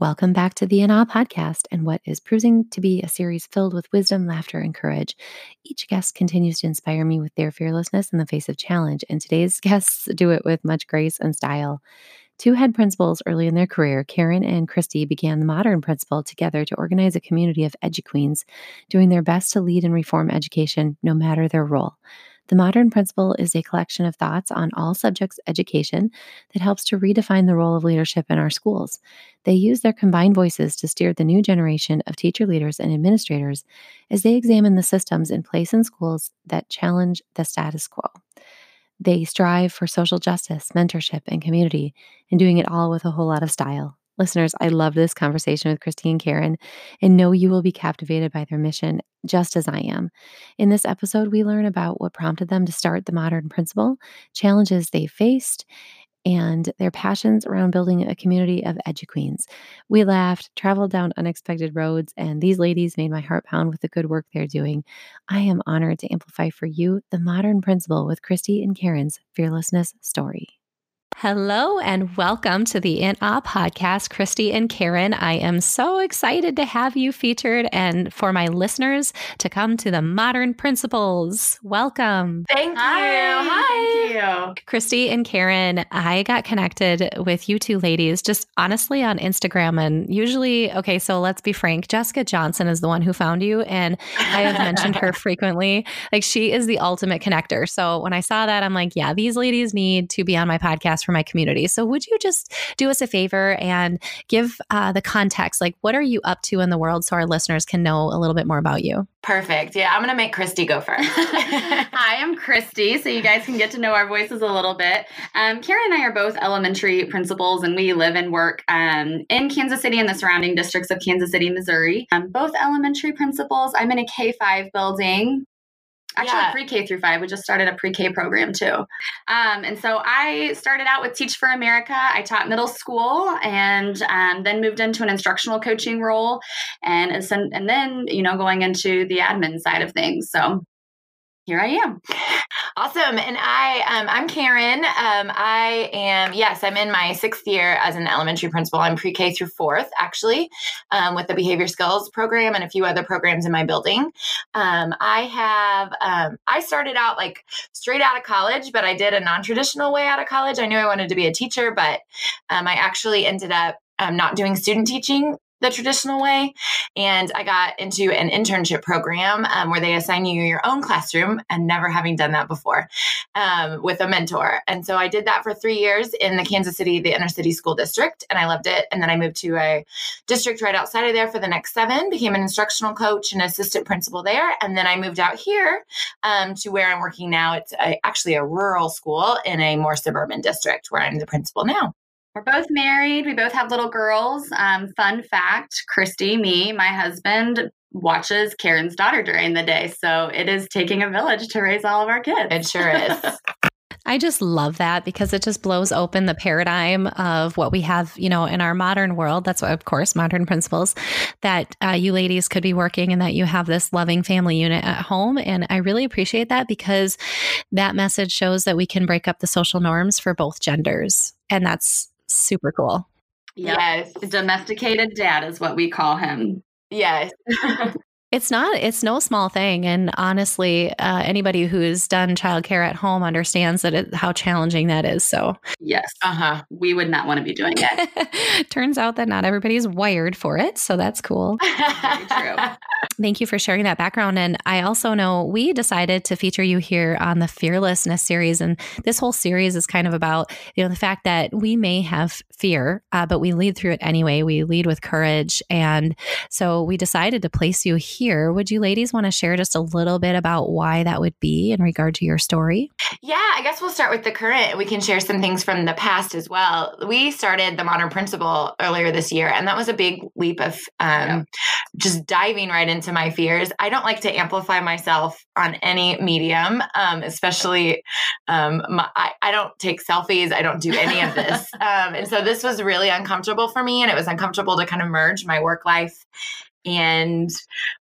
Welcome back to the In Awe podcast and what is proving to be a series filled with wisdom, laughter, and courage. Each guest continues to inspire me with their fearlessness in the face of challenge, and today's guests do it with much grace and style. Two head principals early in their career, Karen and Christy, began the Modern Principal together to organize a community of eduqueens, doing their best to lead and reform education no matter their role. The Modern Principal is a collection of thoughts on all subjects education that helps to redefine the role of leadership in our schools. They use their combined voices to steer the new generation of teacher leaders and administrators as they examine the systems in place in schools that challenge the status quo. They strive for social justice, mentorship, and community, and doing it all with a whole lot of style. Listeners, I love this conversation with Christy and Karen and know you will be captivated by their mission just as I am. In this episode, we learn about what prompted them to start the Modern Principal, challenges they faced, and their passions around building a community of eduqueens. We laughed, traveled down unexpected roads, and these ladies made my heart pound with the good work they're doing. I am honored to amplify for you the Modern Principal with Christy and Karen's fearlessness story. Hello and welcome to the In Awe podcast, Christy and Karen. I am so excited to have you featured and for my listeners to come to the Modern Principles. Welcome. Thank Hi. you. Hi. Thank you. Christy and Karen, I got connected with you two ladies just honestly on Instagram. And usually, okay, so let's be frank, Jessica Johnson is the one who found you. And I have mentioned her frequently. Like, she is the ultimate connector. So when I saw that, I'm like, yeah, these ladies need to be on my podcast for my community. So would you just do us a favor and give uh, the context? Like, what are you up to in the world so our listeners can know a little bit more about you? Perfect. Yeah, I'm going to make Christy go first. Hi, I'm Christy, so you guys can get to know our voices a little bit. Um, Karen and I are both elementary principals, and we live and work um, in Kansas City and the surrounding districts of Kansas City, Missouri. Um, both elementary principals. I'm in a K 5 building. Actually, Yeah. pre K through five. We just started a pre K program too. Um, and so I started out with Teach for America. I taught middle school and um, then moved into an instructional coaching role and, and then, you know, going into the admin side of things. So here I am. awesome. And I, um, I'm Karen. Um, I am, yes, I'm in my sixth year as an elementary principal. I'm pre K through fourth, actually, um, with the behavior skills program and a few other programs in my building. Um, I have, um, I started out like straight out of college, but I did a non traditional way out of college. I knew I wanted to be a teacher, but um, I actually ended up um, not doing student teaching the traditional way. And I got into an internship program um, where they assign you your own classroom and never having done that before um, with a mentor. And so I did that for three years in the Kansas City, the inner city school district, and I loved it. And then I moved to a district right outside of there for the next seven, became an instructional coach and assistant principal there. And then I moved out here um, to where I'm working now. It's a, actually a rural school in a more suburban district where I'm the principal now. We're both married. We both have little girls. Um, fun fact Christy, me, my husband, watches Karen's daughter during the day. So it is taking a village to raise all of our kids. It sure is. I just love that because it just blows open the paradigm of what we have, you know, in our modern world. That's what, of course, modern principles that uh, you ladies could be working and that you have this loving family unit at home. And I really appreciate that because that message shows that we can break up the social norms for both genders. And that's super cool. Yep. Yes. Domesticated dad is what we call him. Yes. It's not, it's no small thing. And honestly, uh, anybody who's done childcare at home understands that it, how challenging that is. So Yes. Uh huh. We would not want to be doing it. turns out that not everybody's wired for it. So that's cool. Very true. Thank you for sharing that background. And I also know we decided to feature you here on the Fearlessness series. And this whole series is kind of about, you know, the fact that we may have fear, uh, but we lead through it anyway. We lead with courage. And so we decided to place you here. Would you ladies want to share just a little bit about why that would be in regard to your story? Yeah, I guess we'll start with the current. We can share some things from the past as well. We started the Modern Principal earlier this year, and that was a big leap of um, yeah. just diving right into my fears. I don't like to amplify myself on any medium, um, especially um, my, I, I, don't take selfies. I don't do any of this. Um, and so this was really uncomfortable for me, and it was uncomfortable to kind of merge my work life and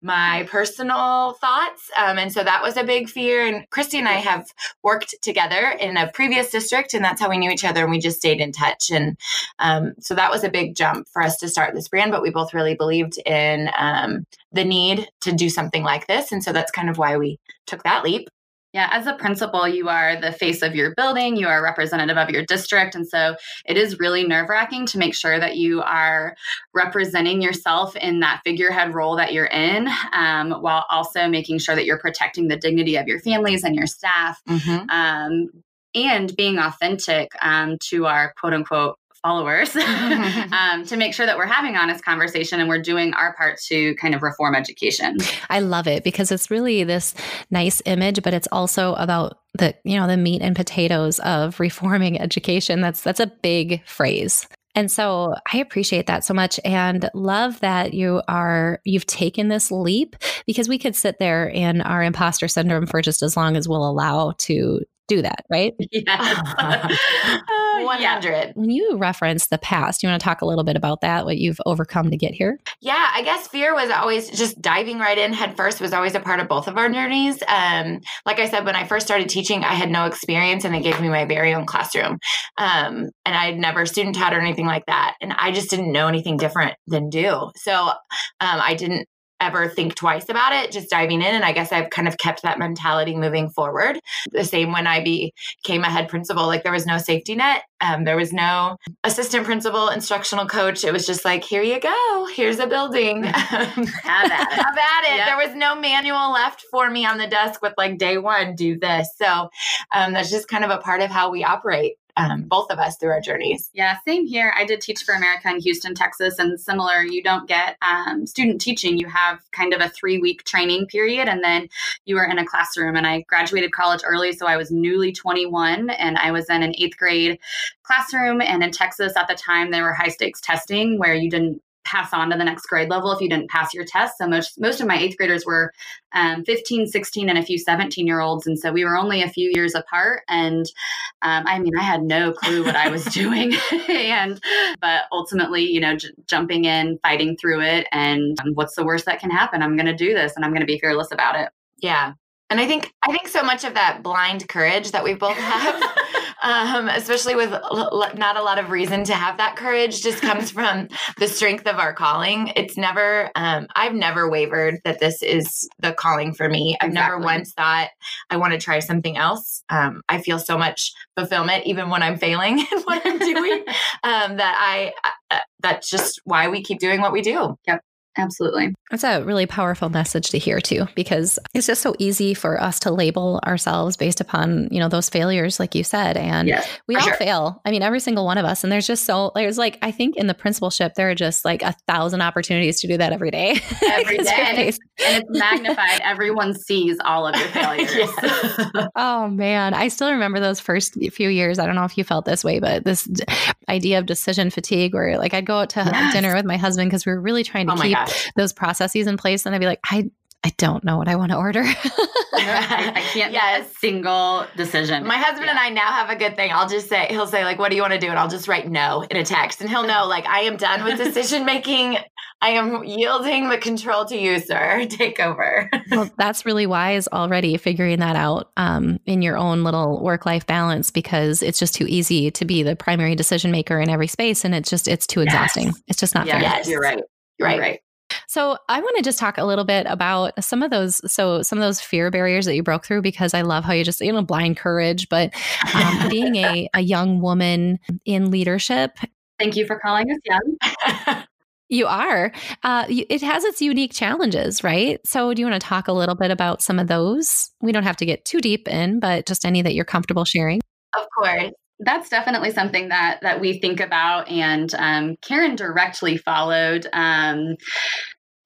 my personal thoughts. Um, and so that was a big fear. And Christy and I have worked together in a previous district, and that's how we knew each other. And we just stayed in touch. And um, so that was a big jump for us to start this brand. But we both really believed in um, the need to do something like this. And so that's kind of why we took that leap. Yeah, as a principal, you are the face of your building, you are a representative of your district. And so it is really nerve wracking to make sure that you are representing yourself in that figurehead role that you're in, um, while also making sure that you're protecting the dignity of your families and your staff. Mm-hmm. Um, and being authentic um, to our quote unquote followers um, to make sure that we're having honest conversation and we're doing our part to kind of reform education. I love it because it's really this nice image, but it's also about the you know the meat and potatoes of reforming education. That's that's a big phrase. And so I appreciate that so much and love that you are you've taken this leap because we could sit there in our imposter syndrome for just as long as we'll allow to do that, right? Yes. 100. When you reference the past, you want to talk a little bit about that, what you've overcome to get here? Yeah, I guess fear was always just diving right in head first was always a part of both of our journeys. Um, like I said, when I first started teaching, I had no experience and they gave me my very own classroom. Um, and I had never student taught or anything like that. And I just didn't know anything different than do. So um, I didn't ever think twice about it, just diving in. And I guess I've kind of kept that mentality moving forward. The same when I became a head principal, like there was no safety net. Um, there was no assistant principal, instructional coach. It was just like, here you go. Here's a building. Have at it. Have at it. Yep. There was no manual left for me on the desk with like day one, do this. So um, that's just kind of a part of how we operate um, both of us through our journeys. Yeah, same here. I did teach for America in Houston, Texas, and similar. You don't get um, student teaching. You have kind of a three week training period, and then you are in a classroom. And I graduated college early, so I was newly 21, and I was in an eighth grade classroom. And in Texas at the time, there were high stakes testing where you didn't pass on to the next grade level if you didn't pass your test. So most most of my eighth graders were um, 15, 16, and a few 17 year olds, and so we were only a few years apart. And um, I mean, I had no clue what I was doing, and but ultimately, you know, j- jumping in, fighting through it, and um, what's the worst that can happen? I'm going to do this, and I'm going to be fearless about it. Yeah, and I think I think so much of that blind courage that we both have, um, especially with l- not a lot of reason to have that courage, just comes from the strength of our calling. It's never um, I've never wavered that this is the calling for me. I've exactly. never once thought I want to try something else. Um, I feel so much fulfillment even when I'm failing in what I'm doing um, that I uh, that's just why we keep doing what we do. Yep. Absolutely. That's a really powerful message to hear too, because it's just so easy for us to label ourselves based upon, you know, those failures, like you said. And yes, we all sure. fail. I mean, every single one of us. And there's just so, there's like, I think in the principalship, there are just like a thousand opportunities to do that every day. Every day. and, it's, and, it's, magnified. Everyone sees all of your failures. oh, man. I still remember those first few years. I don't know if you felt this way, but this idea of decision fatigue, where like I'd go out to yes. dinner with my husband because we were really trying to oh keep those processes in place, and I'd be like, I I don't know what I want to order. I, I, can't yes. make a single decision. My husband yeah. and I now have a good thing. I'll just say, he'll say, like, what do you want to do? And I'll just write no in a text. And he'll know, like, I am done with decision making. I am yielding the control to you, sir. Take over. well, that's really wise already figuring that out um, in your own little work life balance because it's just too easy to be the primary decision maker in every space. And it's just, it's too yes. exhausting. It's just not yes. fair. Yes, you're right. You're right. right. So I want to just talk a little bit about some of those. So some of those fear barriers that you broke through, because I love how you just you know blind courage, but um, being a a young woman in leadership. Thank you for calling us young. You are. Uh, it has its unique challenges, right? So, do you want to talk a little bit about some of those? We don't have to get too deep in, but just any that you're comfortable sharing. Of course that's definitely something that that we think about and um, karen directly followed um,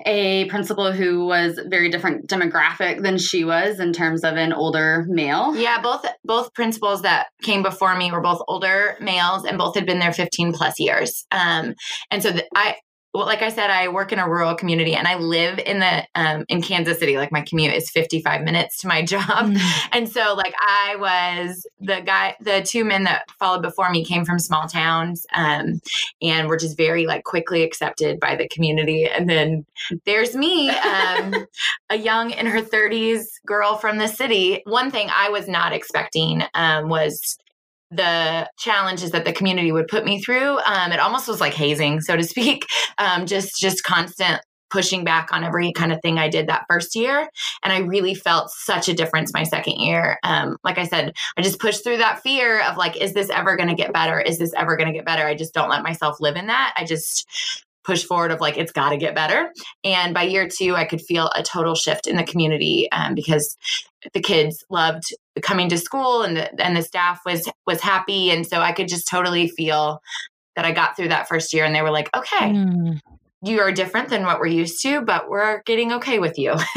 a principal who was very different demographic than she was in terms of an older male. Yeah, both both principals that came before me were both older males, and both had been there 15 plus years. Um, and so I well, like I said, I work in a rural community and I live in the um, in Kansas City. Like my commute is 55 minutes to my job. Mm-hmm. And so like I was the guy, the two men that followed before me came from small towns um, and were just very like quickly accepted by the community. And then there's me, um, a young in her 30s girl from the city. One thing I was not expecting um, was the challenges that the community would put me through. Um, it almost was like hazing, so to speak. Um, just just constant pushing back on every kind of thing I did that first year. And I really felt such a difference my second year. Um, like I said, I just pushed through that fear of like, is this ever going to get better? Is this ever going to get better? I just don't let myself live in that. I just push forward of like it's got to get better and by year two i could feel a total shift in the community um, because the kids loved coming to school and the, and the staff was was happy and so i could just totally feel that i got through that first year and they were like okay mm. you are different than what we're used to but we're getting okay with you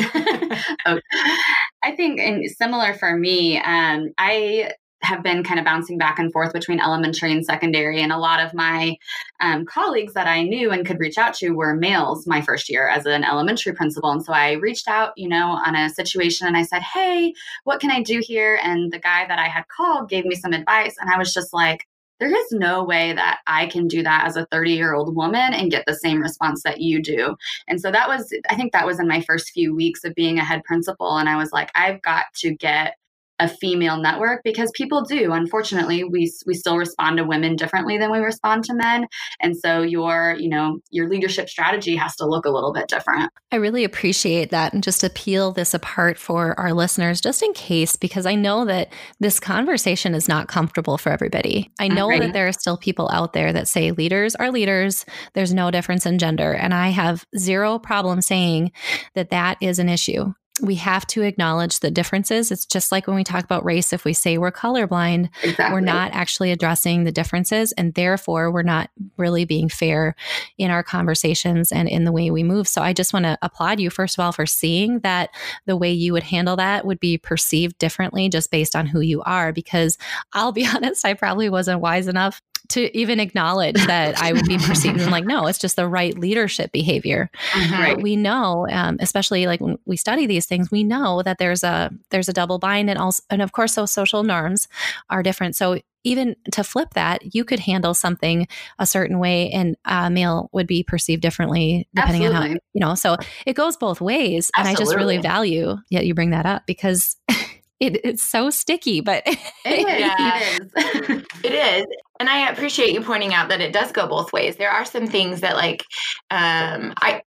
i think and similar for me um, i have been kind of bouncing back and forth between elementary and secondary. And a lot of my um, colleagues that I knew and could reach out to were males my first year as an elementary principal. And so I reached out, you know, on a situation and I said, Hey, what can I do here? And the guy that I had called gave me some advice. And I was just like, there is no way that I can do that as a 30 year old woman and get the same response that you do. And so that was, I think that was in my first few weeks of being a head principal. And I was like, I've got to get a female network because people do. Unfortunately we we still respond to women differently than we respond to men. And so your you know your leadership strategy has to look a little bit different. I really appreciate that and just to peel this apart for our listeners just in case because i know that this conversation is not comfortable for everybody. I know that there are still people out there that say leaders are leaders there's no difference in gender and i have zero problem saying that that is an issue we have to acknowledge the differences. It's just like when we talk about race, if we say we're colorblind, exactly. we're not actually addressing the differences. And therefore, we're not really being fair in our conversations and in the way we move. So I just want to applaud you, first of all, for seeing that the way you would handle that would be perceived differently just based on who you are. Because I'll be honest, I probably wasn't wise enough to even acknowledge that I would be perceived and like, no, it's just the right leadership behavior. Mm-hmm. Right. We know, um, especially like when we study these things, we know that there's a there's a double bind, and also, and of course, those social norms are different. So even to flip that, you could handle something a certain way, and a male would be perceived differently depending Absolutely. on how you know. So it goes both ways, Absolutely. and I just really value yeah you bring that up because it, it's so sticky, but it is. it is. And I appreciate you pointing out that it does go both ways. There are some things that like um I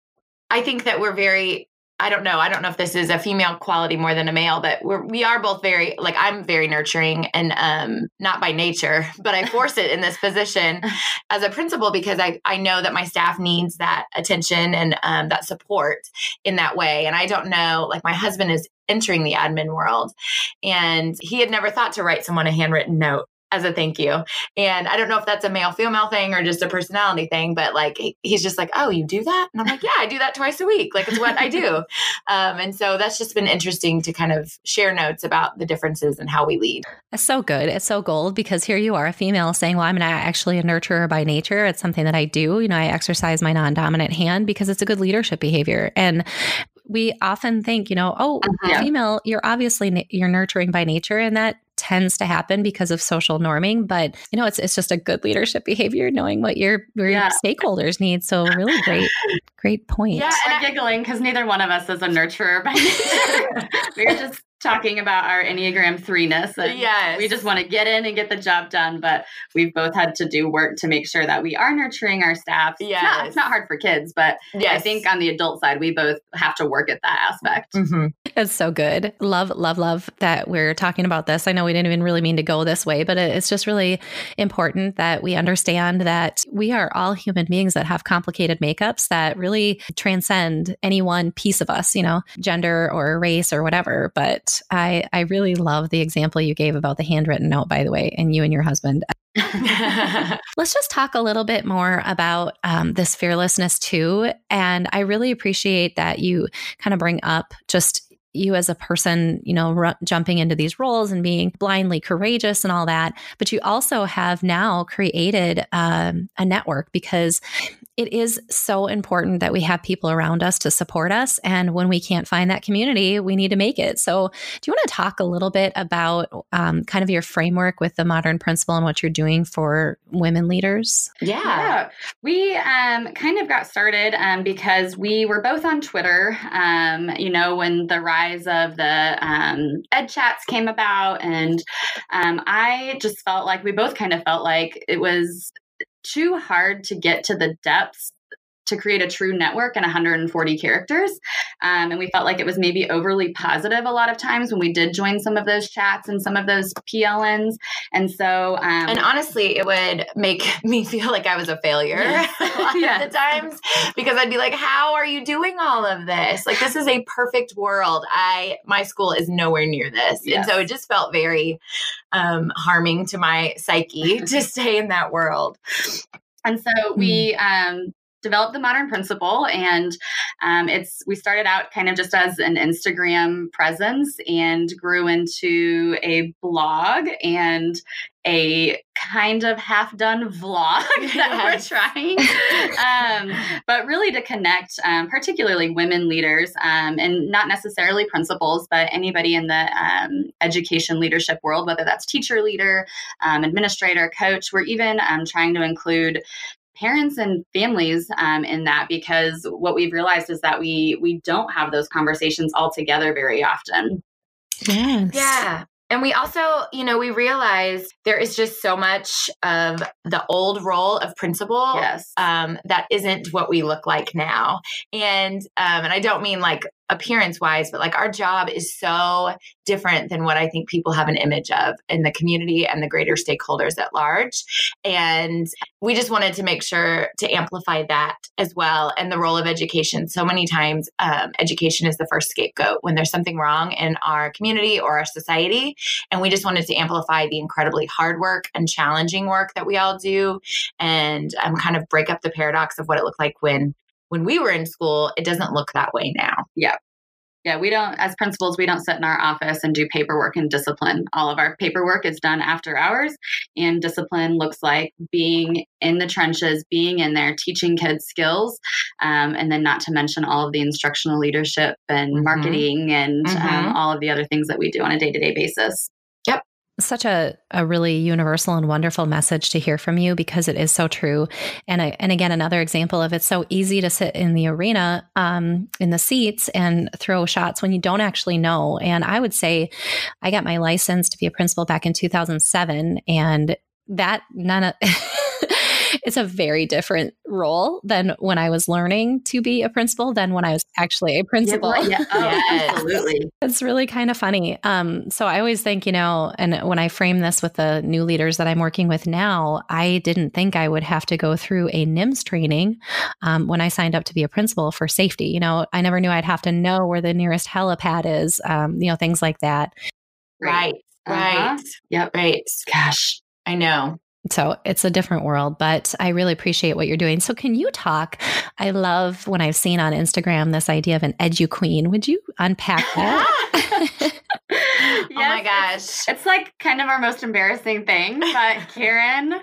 I think that we're very I don't know. I don't know if this is a female quality more than a male, but we're we are both very like I'm very nurturing and um not by nature, but I force it in this position as a principal because I I know that my staff needs that attention and um, that support in that way. And I don't know, like my husband is entering the admin world and he had never thought to write someone a handwritten note as a thank you. And I don't know if that's a male female thing or just a personality thing, but like he's just like, oh, you do that? And I'm like, yeah, I do that twice a week. Like it's what I do. Um, and so that's just been interesting to kind of share notes about the differences and how we lead. It's so good. It's so gold because here you are, a female saying, well, I'm not actually a nurturer by nature. It's something that I do. You know, I exercise my non dominant hand because it's a good leadership behavior. And we often think, you know, oh, uh-huh. female, you're obviously you're nurturing by nature, and that tends to happen because of social norming. But you know, it's it's just a good leadership behavior, knowing what your your yeah. stakeholders need. So really great, great point. Yeah, I'm giggling because neither one of us is a nurturer by nature. We're just talking about our Enneagram threeness. And yes. We just want to get in and get the job done, but we've both had to do work to make sure that we are nurturing our staff. Yeah. It's not, it's not hard for kids, but yes. I think on the adult side, we both have to work at that aspect. Mm-hmm. It's so good. Love, love, love that we're talking about this. I know we didn't even really mean to go this way, but it's just really important that we understand that we are all human beings that have complicated makeups that really transcend any one piece of us, you know, gender or race or whatever. But I, I really love the example you gave about the handwritten note, by the way, and you and your husband. Let's just talk a little bit more about um, this fearlessness too. And I really appreciate that you kind of bring up just you as a person, you know, r- jumping into these roles and being blindly courageous and all that. But you also have now created um, a network because it is so important that we have people around us to support us. And when we can't find that community, we need to make it. So, do you want to talk a little bit about um, kind of your framework with the modern principal and what you're doing for women leaders? Yeah. yeah. We um, kind of got started um, because we were both on Twitter, um, you know, when the rise of the um, ed chats came about. And um, I just felt like we both kind of felt like it was too hard to get to the depths to create a true network in 140 characters. Um, and we felt like it was maybe overly positive a lot of times when we did join some of those chats and some of those PLNs. And so, um, and honestly, it would make me feel like I was a failure yes. a lot yes. of the times because I'd be like, how are you doing all of this? Like, this is a perfect world. I, my school is nowhere near this. Yes. And so it just felt very um, harming to my psyche to stay in that world. And so we hmm. um, developed the modern principal and um, it's we started out kind of just as an instagram presence and grew into a blog and a kind of half done vlog that yes. we're trying um, but really to connect um, particularly women leaders um, and not necessarily principals but anybody in the um, education leadership world whether that's teacher leader um, administrator coach we're even um, trying to include parents and families um, in that because what we've realized is that we we don't have those conversations all together very often. Yes. Yeah. And we also, you know, we realize there is just so much of the old role of principal yes. um, that isn't what we look like now. And um, and I don't mean like appearance wise, but like our job is so different than what I think people have an image of in the community and the greater stakeholders at large. And we just wanted to make sure to amplify that as well and the role of education. So many times, um, education is the first scapegoat when there's something wrong in our community or our society. And we just wanted to amplify the incredibly hard work and challenging work that we all do and um, kind of break up the paradox of what it looked like when when we were in school, it doesn't look that way now. Yeah. Yeah, we don't, as principals, we don't sit in our office and do paperwork and discipline. All of our paperwork is done after hours, and discipline looks like being in the trenches, being in there, teaching kids skills, um, and then not to mention all of the instructional leadership and mm-hmm. marketing and um, mm-hmm. um, all of the other things that we do on a day to day basis. Such a, a really universal and wonderful message to hear from you because it is so true. And I, and again, another example of it's so easy to sit in the arena, um, in the seats and throw shots when you don't actually know. And I would say I got my license to be a principal back in 2007 and that none of it's a very different role than when I was learning to be a principal than when I was actually a principal. Yeah, yeah. Oh, yes. absolutely. It's really kind of funny. Um, so I always think, you know, and when I frame this with the new leaders that I'm working with now, I didn't think I would have to go through a NIMS training um, when I signed up to be a principal for safety. You know, I never knew I'd have to know where the nearest helipad is, um, you know, things like that. Right. Right. Uh-huh. Yep. Right. Gosh, I know. So it's a different world, but I really appreciate what you're doing. So can you talk? I love when I've seen on Instagram this idea of an edu queen. Would you unpack that? yes, oh my gosh. It's, it's like kind of our most embarrassing thing, but Karen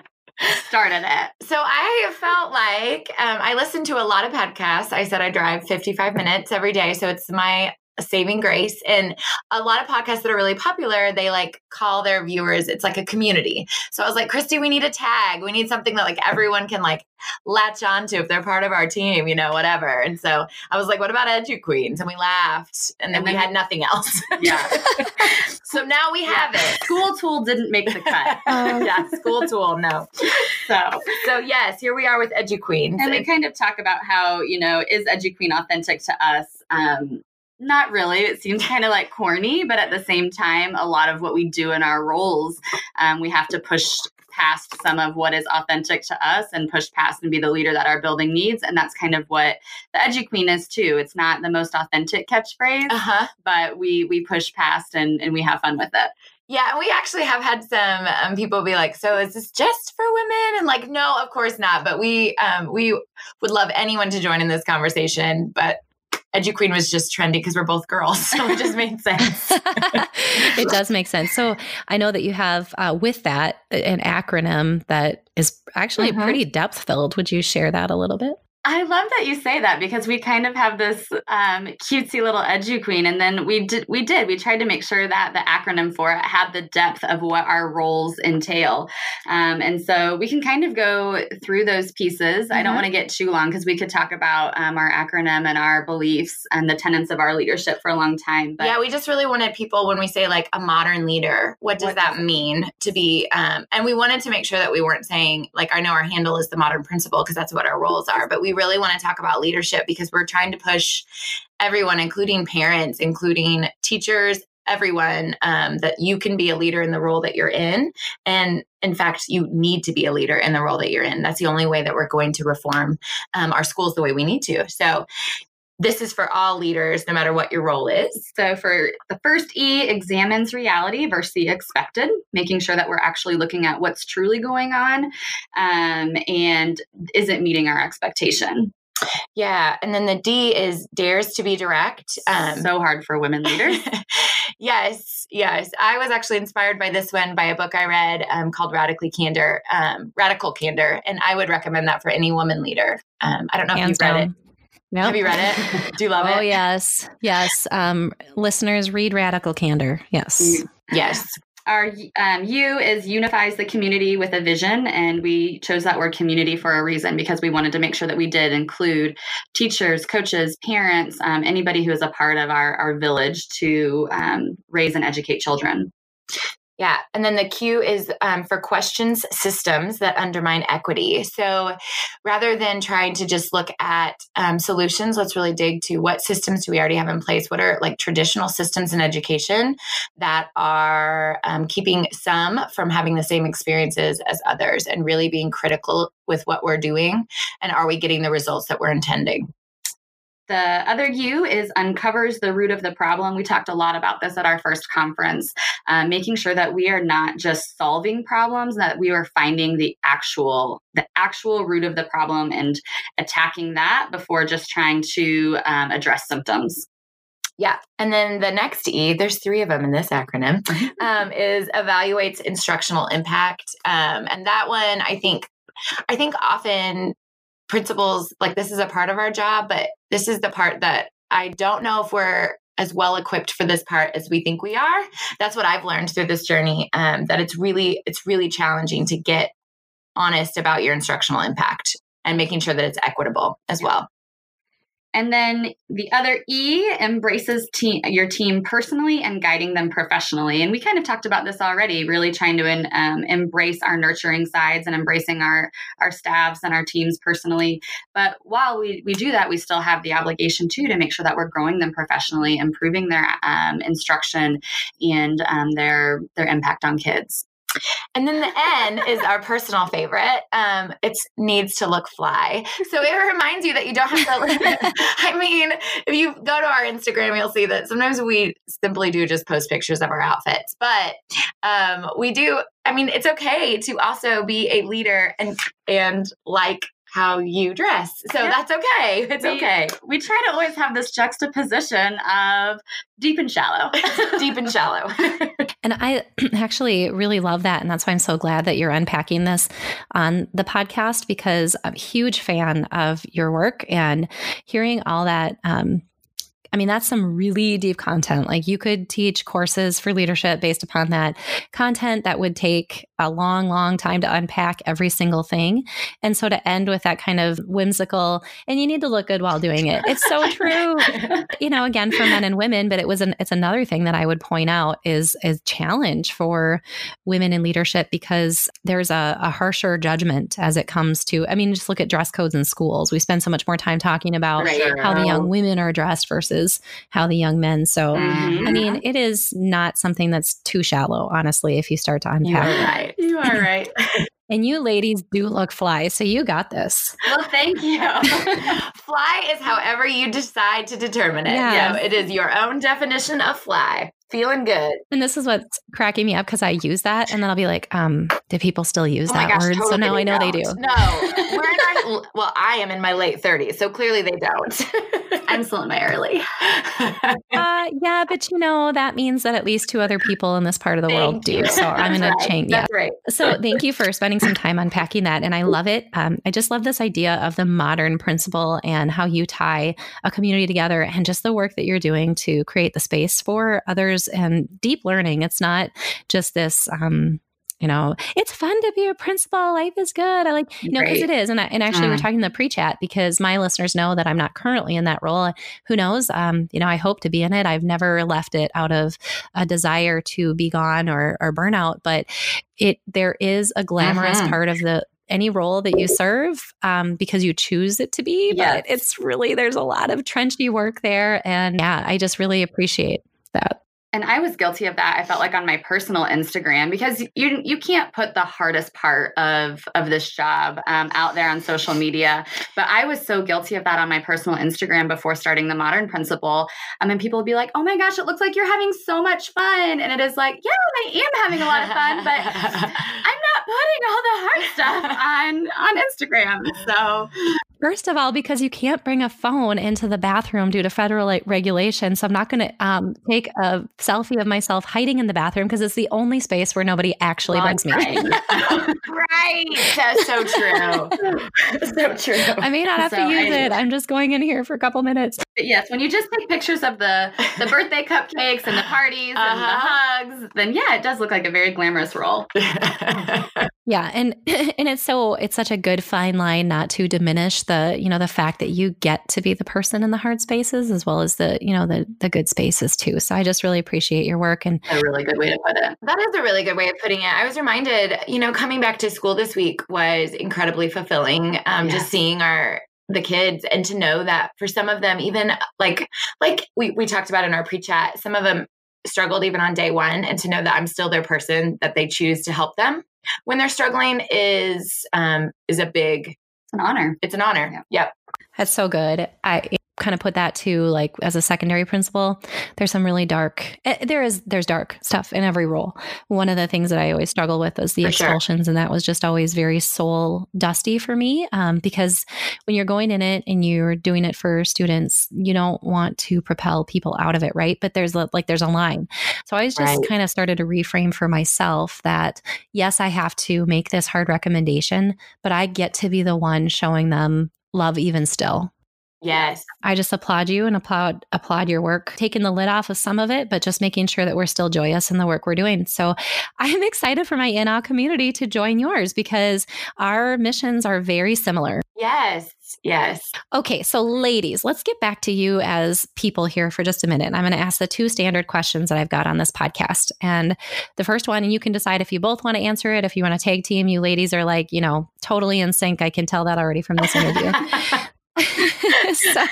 started it. So I felt like um, I listened to a lot of podcasts. I said I drive 55 minutes every day. So it's my saving grace and a lot of podcasts that are really popular they like call their viewers it's like a community. So i was like christy we need a tag. We need something that like everyone can like latch onto if they're part of our team you know whatever. And so i was like what about edu queens? And we laughed and then, and then we had nothing else. Yeah. So now we have yeah. it. School tool didn't make the cut. Um, yeah school tool no. So so yes here we are with edu queens. And we kind of talk about how you know is edu queen authentic to us? Um, not really. It seems kind of like corny, but at the same time, a lot of what we do in our roles, um, we have to push past some of what is authentic to us and push past and be the leader that our building needs. And that's kind of what the Edu Queen is too. It's not the most authentic catchphrase, Uh-huh. but we we push past and, and we have fun with it. Yeah, and we actually have had some um, people be like, "So is this just for women?" And like, no, of course not. But we um, we would love anyone to join in this conversation. But Edu Queen was just trendy because we're both girls, so it just made sense. it does make sense. So I know that you have uh, with that an acronym that is actually Mhm. pretty depth filled. Would you share that a little bit? I love that you say that because we kind of have this um, cutesy little edu queen, and then we did we did we tried to make sure that the acronym for it had the depth of what our roles entail, um, and so we can kind of go through those pieces. I don't Mhm. want to get too long because we could talk about um, our acronym and our beliefs and the tenets of our leadership for a long time. But yeah, we just really wanted people when we say like a modern leader, what does What that does mean to be? Um, and we wanted to make sure that we weren't saying like I know our handle is the modern principal because that's what our roles are, but we really want to talk about leadership because we're trying to push everyone, including parents, including teachers. Everyone, um, that you can be a leader in the role that you're in. And in fact, you need to be a leader in the role that you're in. That's the only way that we're going to reform um, our schools the way we need to. So, this is for all leaders, no matter what your role is. So, for the first E, examines reality versus the expected, making sure that we're actually looking at what's truly going on um, and is it meeting our expectation. Yeah. And then the D is dares to be direct. Um, so hard for women leaders. yes. Yes. I was actually inspired by this one by a book I read um, called Radically Candor, um, Radical Candor. And I would recommend that for any woman leader. Um, I don't know Hands if you've read down. it. Nope. Have you read it? Do you love oh it? Oh yes, yes. Um, listeners, read Radical Candor. Yes. Yes. Our um, U is unifies the community with a vision, and we chose that word community for a reason because we wanted to make sure that we did include teachers, coaches, parents, um, anybody who is a part of our, our village to um, raise and educate children. Yeah. And then the Q is um, for questions systems that undermine equity. So rather than trying to just look at um, solutions, let's really dig to what systems do we already have in place? What are like traditional systems in education that are um, keeping some from having the same experiences as others and really being critical with what we're doing? And are we getting the results that we're intending? The other U is uncovers the root of the problem. We talked a lot about this at our first conference, uh, making sure that we are not just solving problems, that we are finding the actual the actual root of the problem and attacking that before just trying to um, address symptoms. Yeah. And then the next E, there's three of them in this acronym, um, is evaluates instructional impact. Um, and that one, I think, I think often principals like this is a part of our job, but this is the part that I don't know if we're as well equipped for this part as we think we are. That's what I've learned through this journey. Um, that it's really, it's really challenging to get honest about your instructional impact and making sure that it's equitable as well. And then the other E embraces team, your team personally and guiding them professionally. And we kind of talked about this already, really trying to um, embrace our nurturing sides and embracing our, our staffs and our teams personally. But while we, we do that, we still have the obligation too to make sure that we're growing them professionally, improving their um, instruction and um, their, their impact on kids. And then the N is our personal favorite. Um, it needs to look fly. So it reminds you that you don't have to. I mean, if you go to our Instagram, you'll see that sometimes we simply do just post pictures of our outfits. But um, we do. I mean, it's okay to also be a leader and and like how you dress. So Yeah. that's okay. It's We- okay. We try to always have this juxtaposition of deep and shallow. Deep and shallow. And I actually really love that. And that's why I'm so glad that you're unpacking this on the podcast because I'm a huge fan of your work and hearing all that. Um, I mean, that's some really deep content. Like you could teach courses for leadership based upon that content that would take a long, long time to unpack every single thing. And so to end with that kind of whimsical, and you need to look good while doing it. It's so true you know, again for men and women, but it was an it's another thing that I would point out is is challenge for women in leadership because there's a, a harsher judgment as it comes to I mean, just look at dress codes in schools. We spend so much more time talking about Right. how the young women are dressed versus how the young men. So Mhm. I mean, it is not something that's too shallow, honestly, if you start to You're unpack. right. Right. You are right. And you ladies do look fly, so you got this. Well, thank you. fly is however you decide to determine it. Yeah. it is your own definition of fly. Feeling good. And this is what's cracking me up because I use that and then I'll be like, um, do people still use oh that gosh, word? Totally so now I know don't. they do. No. We're in our, well, I am in my late 30s, so clearly they don't. I'm still in my early. uh, yeah, but you know, that means that at least two other people in this part of the thank world do. You. So I'm going right. to change. That's yeah. right. So thank you for spending some time unpacking that. And I love it. Um, I just love this idea of the modern principal and how you tie a community together and just the work that you're doing to create the space for others and deep learning. It's not just this, um, you know, it's fun to be a principal. Life is good. I like, you know, because it is. And, I, and actually, mm. we're talking the pre chat because my listeners know that I'm not currently in that role. Who knows? Um, you know, I hope to be in it. I've never left it out of a desire to be gone or, or burnout, but it there is a glamorous mm-hmm. part of the any role that you serve um, because you choose it to be. Yes. But it's really, there's a lot of trenchy work there. And yeah, I just really appreciate that and I was guilty of that. I felt like on my personal Instagram because you you can't put the hardest part of of this job um, out there on social media. But I was so guilty of that on my personal Instagram before starting the Modern Principal. Um, and people would be like, "Oh my gosh, it looks like you're having so much fun," and it is like, "Yeah, I am having a lot of fun, but I'm not putting all the hard stuff on on Instagram." So First of all, because you can't bring a phone into the bathroom due to federal regulation. So I'm not going to um, take a selfie of myself hiding in the bathroom because it's the only space where nobody actually bugs me. right. That's so true. so true. I may not have so to use I, it. I'm just going in here for a couple minutes. Yes. When you just take pictures of the, the birthday cupcakes and the parties uh-huh. and the uh-huh. hugs, then yeah, it does look like a very glamorous role. yeah. And, and it's so, it's such a good fine line not to diminish the you know the fact that you get to be the person in the hard spaces as well as the you know the the good spaces too so i just really appreciate your work and a really good way to put it that is a really good way of putting it i was reminded you know coming back to school this week was incredibly fulfilling um, yes. just seeing our the kids and to know that for some of them even like like we, we talked about in our pre-chat some of them struggled even on day one and to know that i'm still their person that they choose to help them when they're struggling is um is a big it's an honor. It's an honor. Yeah. Yep. That's so good. I kind of put that to like as a secondary principal there's some really dark eh, there is there's dark stuff in every role one of the things that i always struggle with is the for expulsions sure. and that was just always very soul dusty for me um, because when you're going in it and you're doing it for students you don't want to propel people out of it right but there's a, like there's a line so i just right. kind of started to reframe for myself that yes i have to make this hard recommendation but i get to be the one showing them love even still Yes. I just applaud you and applaud applaud your work, taking the lid off of some of it, but just making sure that we're still joyous in the work we're doing. So I'm excited for my in community to join yours because our missions are very similar. Yes. Yes. Okay. So, ladies, let's get back to you as people here for just a minute. I'm going to ask the two standard questions that I've got on this podcast. And the first one, and you can decide if you both want to answer it, if you want to tag team, you ladies are like, you know, totally in sync. I can tell that already from this interview. so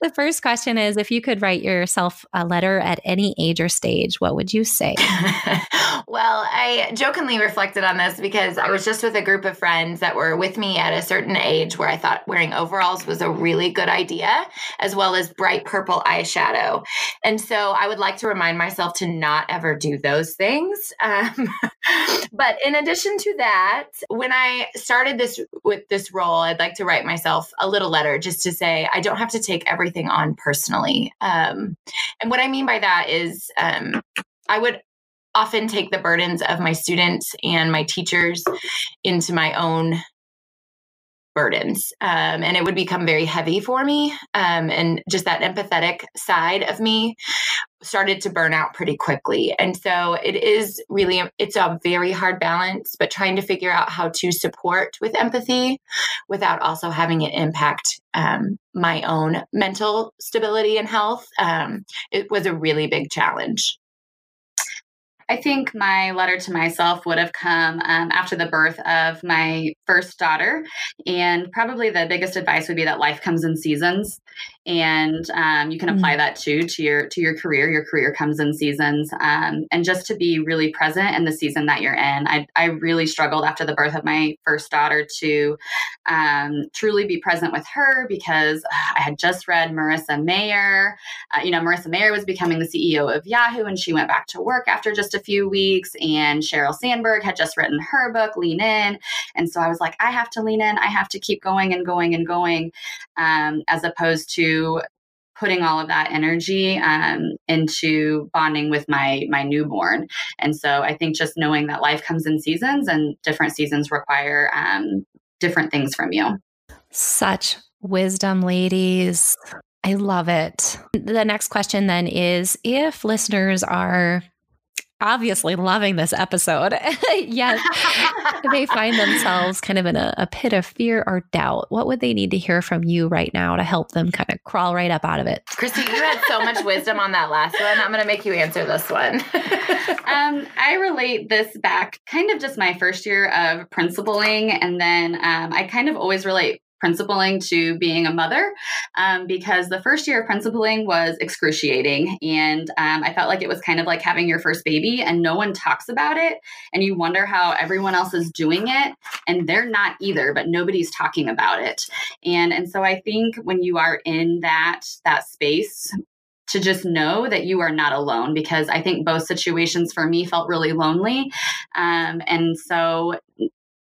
the first question is if you could write yourself a letter at any age or stage, what would you say? well, I jokingly reflected on this because I was just with a group of friends that were with me at a certain age where I thought wearing overalls was a really good idea, as well as bright purple eyeshadow. And so I would like to remind myself to not ever do those things. Um, but in addition to that, when I started this with this role, I'd like to write myself a little letter just to say I don't have to take everything on personally. Um, and what I mean by that is um, I would often take the burdens of my students and my teachers into my own burdens um, and it would become very heavy for me um, and just that empathetic side of me started to burn out pretty quickly. And so it is really it's a very hard balance but trying to figure out how to support with empathy without also having it impact um, my own mental stability and health um, it was a really big challenge I think my letter to myself would have come um, after the birth of my first daughter. And probably the biggest advice would be that life comes in seasons. And um, you can apply mm-hmm. that too to your to your career. Your career comes in seasons. Um, and just to be really present in the season that you're in. I, I really struggled after the birth of my first daughter to um, truly be present with her because uh, I had just read Marissa Mayer. Uh, you know Marissa Mayer was becoming the CEO of Yahoo and she went back to work after just a few weeks. And Sheryl Sandberg had just written her book Lean In. And so I was like I have to lean in. I have to keep going and going and going um, as opposed to putting all of that energy um, into bonding with my my newborn. And so i think just knowing that life comes in seasons and different seasons require um, different things from you. Such wisdom ladies. I love it. The next question then is if listeners are obviously loving this episode, yet they find themselves kind of in a, a, pit of fear or doubt, what would they need to hear from you right now to help them kind of crawl right up out of it? Christy, you had so much wisdom on that last one. I'm going to make you answer this one. um, I relate this back kind of just my first year of principling. And then um, I kind of always relate principling to being a mother um, because the first year of principling was excruciating. And um, I felt like it was kind of like having your first baby and no one talks about it. And you wonder how everyone else is doing it. And they're not either, but nobody's talking about it. And, and so I think when you are in that, that space, to just know that you are not alone because I think both situations for me felt really lonely. Um, and so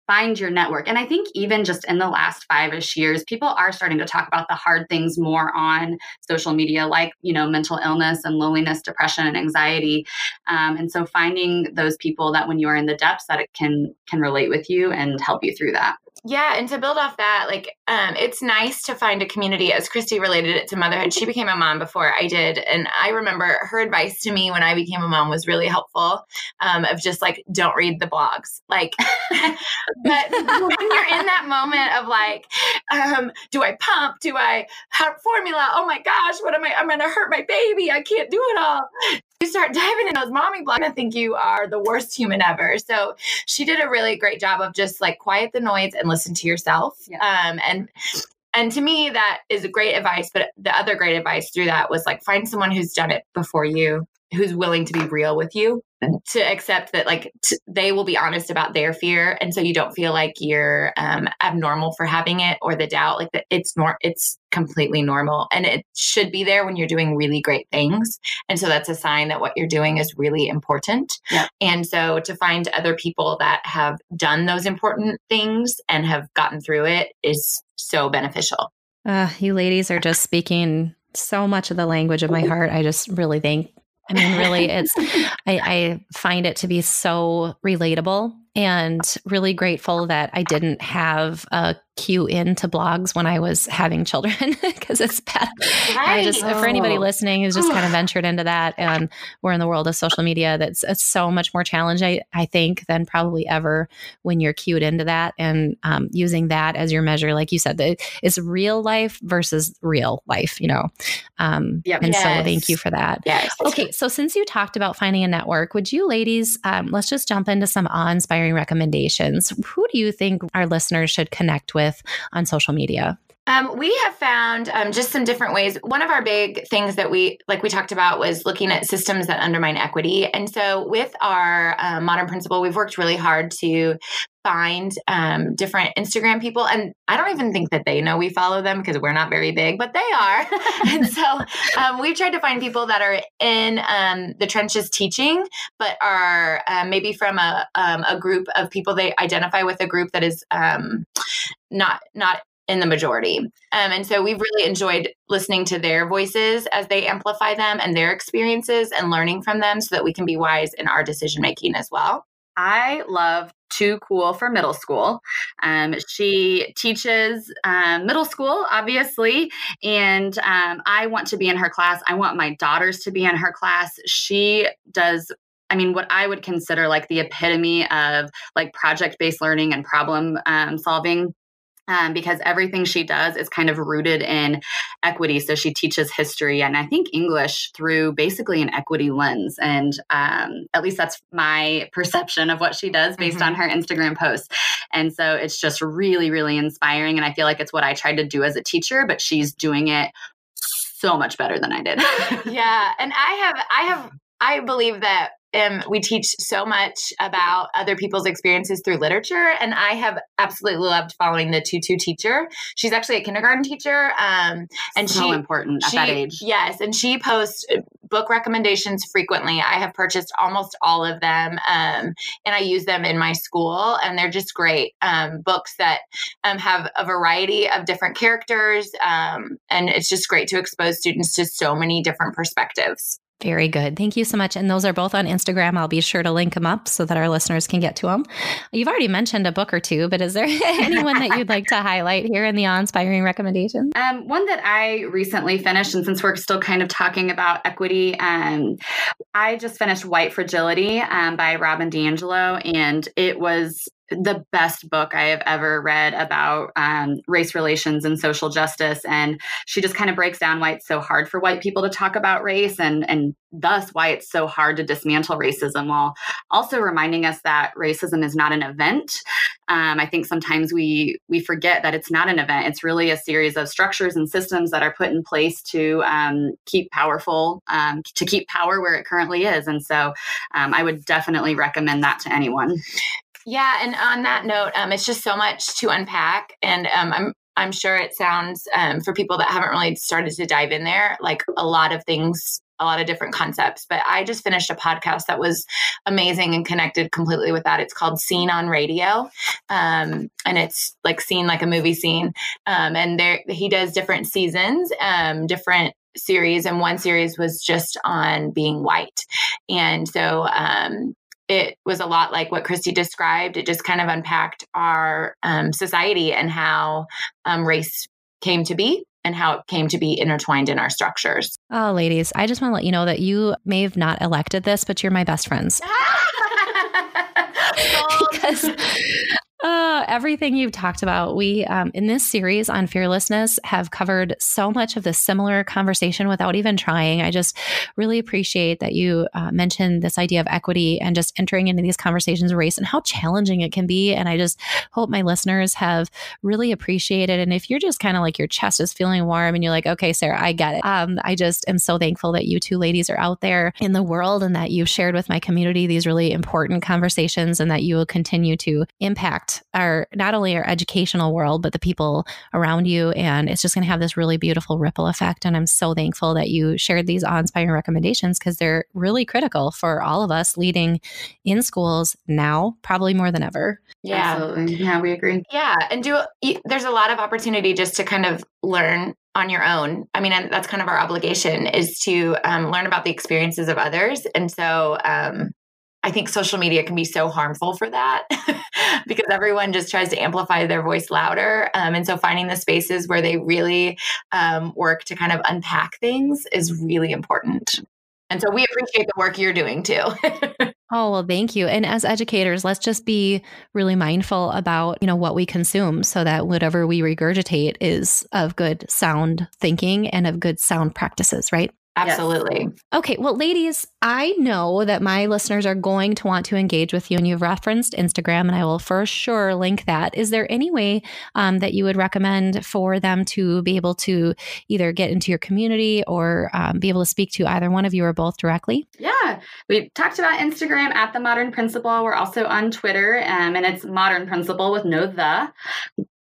find your network. And I think even just in the last five ish years, people are starting to talk about the hard things more on social media, like, you know, mental illness and loneliness, depression and anxiety. Um, and so finding those people that when you are in the depths that it can can relate with you and help you through that. Yeah, and to build off that, like um, it's nice to find a community. As Christy related it to motherhood, she became a mom before I did, and I remember her advice to me when I became a mom was really helpful. Um, of just like don't read the blogs, like. but when you're in that moment of like, um, do I pump? Do I have formula? Oh my gosh, what am I? I'm gonna hurt my baby. I can't do it all you start diving in those mommy blogs, I think you are the worst human ever. So she did a really great job of just like quiet the noise and listen to yourself. Yeah. Um, and and to me that is a great advice but the other great advice through that was like find someone who's done it before you who's willing to be real with you to accept that like t- they will be honest about their fear and so you don't feel like you're um, abnormal for having it or the doubt like that it's nor it's completely normal and it should be there when you're doing really great things and so that's a sign that what you're doing is really important. Yeah. and so to find other people that have done those important things and have gotten through it is so beneficial. Uh, you ladies are just speaking so much of the language of my heart. I just really think I mean, really, it's, I, I find it to be so relatable and really grateful that I didn't have a cue into blogs when I was having children because it's bad. Right. I just, oh. for anybody oh. listening who's just kind of ventured into that, and we're in the world of social media, that's it's so much more challenging, I, I think, than probably ever when you're cued into that and um, using that as your measure, like you said, that it's real life versus real life, you know. Um, yep. And yes. so, thank you for that. Yes. Okay, so since you talked about finding a network, would you ladies, um, let's just jump into some awe-inspiring recommendations. Who do you think our listeners should connect with? with on social media? Um, we have found um, just some different ways. One of our big things that we, like we talked about, was looking at systems that undermine equity. And so, with our uh, modern principal, we've worked really hard to find um, different Instagram people. And I don't even think that they know we follow them because we're not very big, but they are. and so um, we've tried to find people that are in um, the trenches teaching, but are um, maybe from a, um, a group of people they identify with a group that is um, not not in the majority. Um, and so we've really enjoyed listening to their voices as they amplify them and their experiences and learning from them so that we can be wise in our decision making as well. I love Too Cool for Middle School. Um, she teaches um, middle school, obviously, and um, I want to be in her class. I want my daughters to be in her class. She does I mean, what I would consider like the epitome of like project based learning and problem um, solving um, because everything she does is kind of rooted in equity. So she teaches history and I think English through basically an equity lens. And um, at least that's my perception of what she does based mm-hmm. on her Instagram posts. And so it's just really, really inspiring. And I feel like it's what I tried to do as a teacher, but she's doing it so much better than I did. yeah, and I have I have I believe that um, we teach so much about other people's experiences through literature, and I have absolutely loved following the tutu teacher. She's actually a kindergarten teacher, um, and so she important at she, that age. Yes, and she posts uh, book recommendations frequently. I have purchased almost all of them, um, and I use them in my school, and they're just great um, books that um, have a variety of different characters, um, and it's just great to expose students to so many different perspectives. Very good. Thank you so much. And those are both on Instagram. I'll be sure to link them up so that our listeners can get to them. You've already mentioned a book or two, but is there anyone that you'd like to highlight here in the inspiring recommendations? Um, one that I recently finished, and since we're still kind of talking about equity, um, I just finished White Fragility um, by Robin DiAngelo, and it was the best book I have ever read about um, race relations and social justice. And she just kind of breaks down why it's so hard for white people to talk about race and, and thus why it's so hard to dismantle racism while also reminding us that racism is not an event. Um, I think sometimes we we forget that it's not an event. It's really a series of structures and systems that are put in place to um, keep powerful, um, to keep power where it currently is. And so um, I would definitely recommend that to anyone. Yeah, and on that note, um, it's just so much to unpack, and um, I'm I'm sure it sounds um, for people that haven't really started to dive in there like a lot of things, a lot of different concepts. But I just finished a podcast that was amazing and connected completely with that. It's called Scene on Radio, um, and it's like scene like a movie scene. Um, and there he does different seasons, um, different series and one series was just on being white and so um, it was a lot like what Christy described. It just kind of unpacked our um, society and how um, race came to be and how it came to be intertwined in our structures. Oh, ladies, I just want to let you know that you may have not elected this, but you're my best friends. because uh, everything you've talked about, we um, in this series on fearlessness have covered so much of the similar conversation without even trying. I just really appreciate that you uh, mentioned this idea of equity and just entering into these conversations race and how challenging it can be. And I just hope my listeners have really appreciated. And if you're just kind of like your chest is feeling warm and you're like, okay, Sarah, I get it. Um, I just am so thankful that you two ladies are out there in the world and that you've shared with my community these really important conversations and that you will continue to impact our not only our educational world but the people around you and it's just going to have this really beautiful ripple effect and i'm so thankful that you shared these awe-inspiring recommendations because they're really critical for all of us leading in schools now probably more than ever yeah Absolutely. yeah we agree yeah and do there's a lot of opportunity just to kind of learn on your own. I mean, that's kind of our obligation is to um, learn about the experiences of others. And so, um, I think social media can be so harmful for that because everyone just tries to amplify their voice louder. Um, and so finding the spaces where they really um, work to kind of unpack things is really important. And so we appreciate the work you're doing too. oh, well, thank you. And as educators, let's just be really mindful about, you know, what we consume so that whatever we regurgitate is of good sound thinking and of good sound practices, right? Absolutely. Yes. Okay. Well, ladies, I know that my listeners are going to want to engage with you, and you've referenced Instagram, and I will for sure link that. Is there any way um, that you would recommend for them to be able to either get into your community or um, be able to speak to either one of you or both directly? Yeah. We talked about Instagram at the Modern Principal. We're also on Twitter, um, and it's Modern Principal with no the.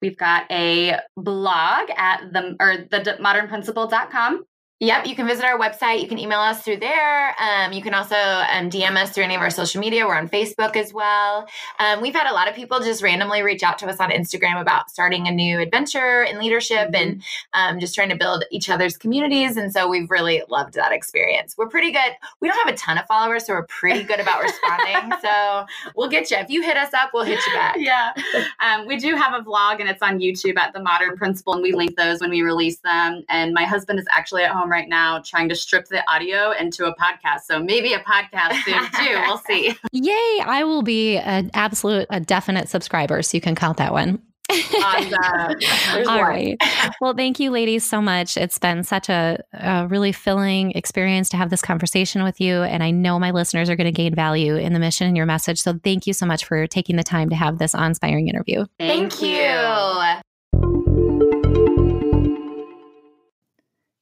We've got a blog at the or the modernprincipal.com Yep, you can visit our website. You can email us through there. Um, you can also um, DM us through any of our social media. We're on Facebook as well. Um, we've had a lot of people just randomly reach out to us on Instagram about starting a new adventure in leadership mm-hmm. and um, just trying to build each other's communities. And so we've really loved that experience. We're pretty good. We don't have a ton of followers, so we're pretty good about responding. so we'll get you. If you hit us up, we'll hit you back. Yeah. Um, we do have a vlog and it's on YouTube at The Modern Principal, and we link those when we release them. And my husband is actually at home right now trying to strip the audio into a podcast. So maybe a podcast soon too. We'll see. Yay. I will be an absolute, a definite subscriber. So you can count that one. Awesome. All right. Well, thank you, ladies, so much. It's been such a, a, really filling experience to have this conversation with you. And I know my listeners are going to gain value in the mission and your message. So thank you so much for taking the time to have this inspiring interview. Thank, thank you. you.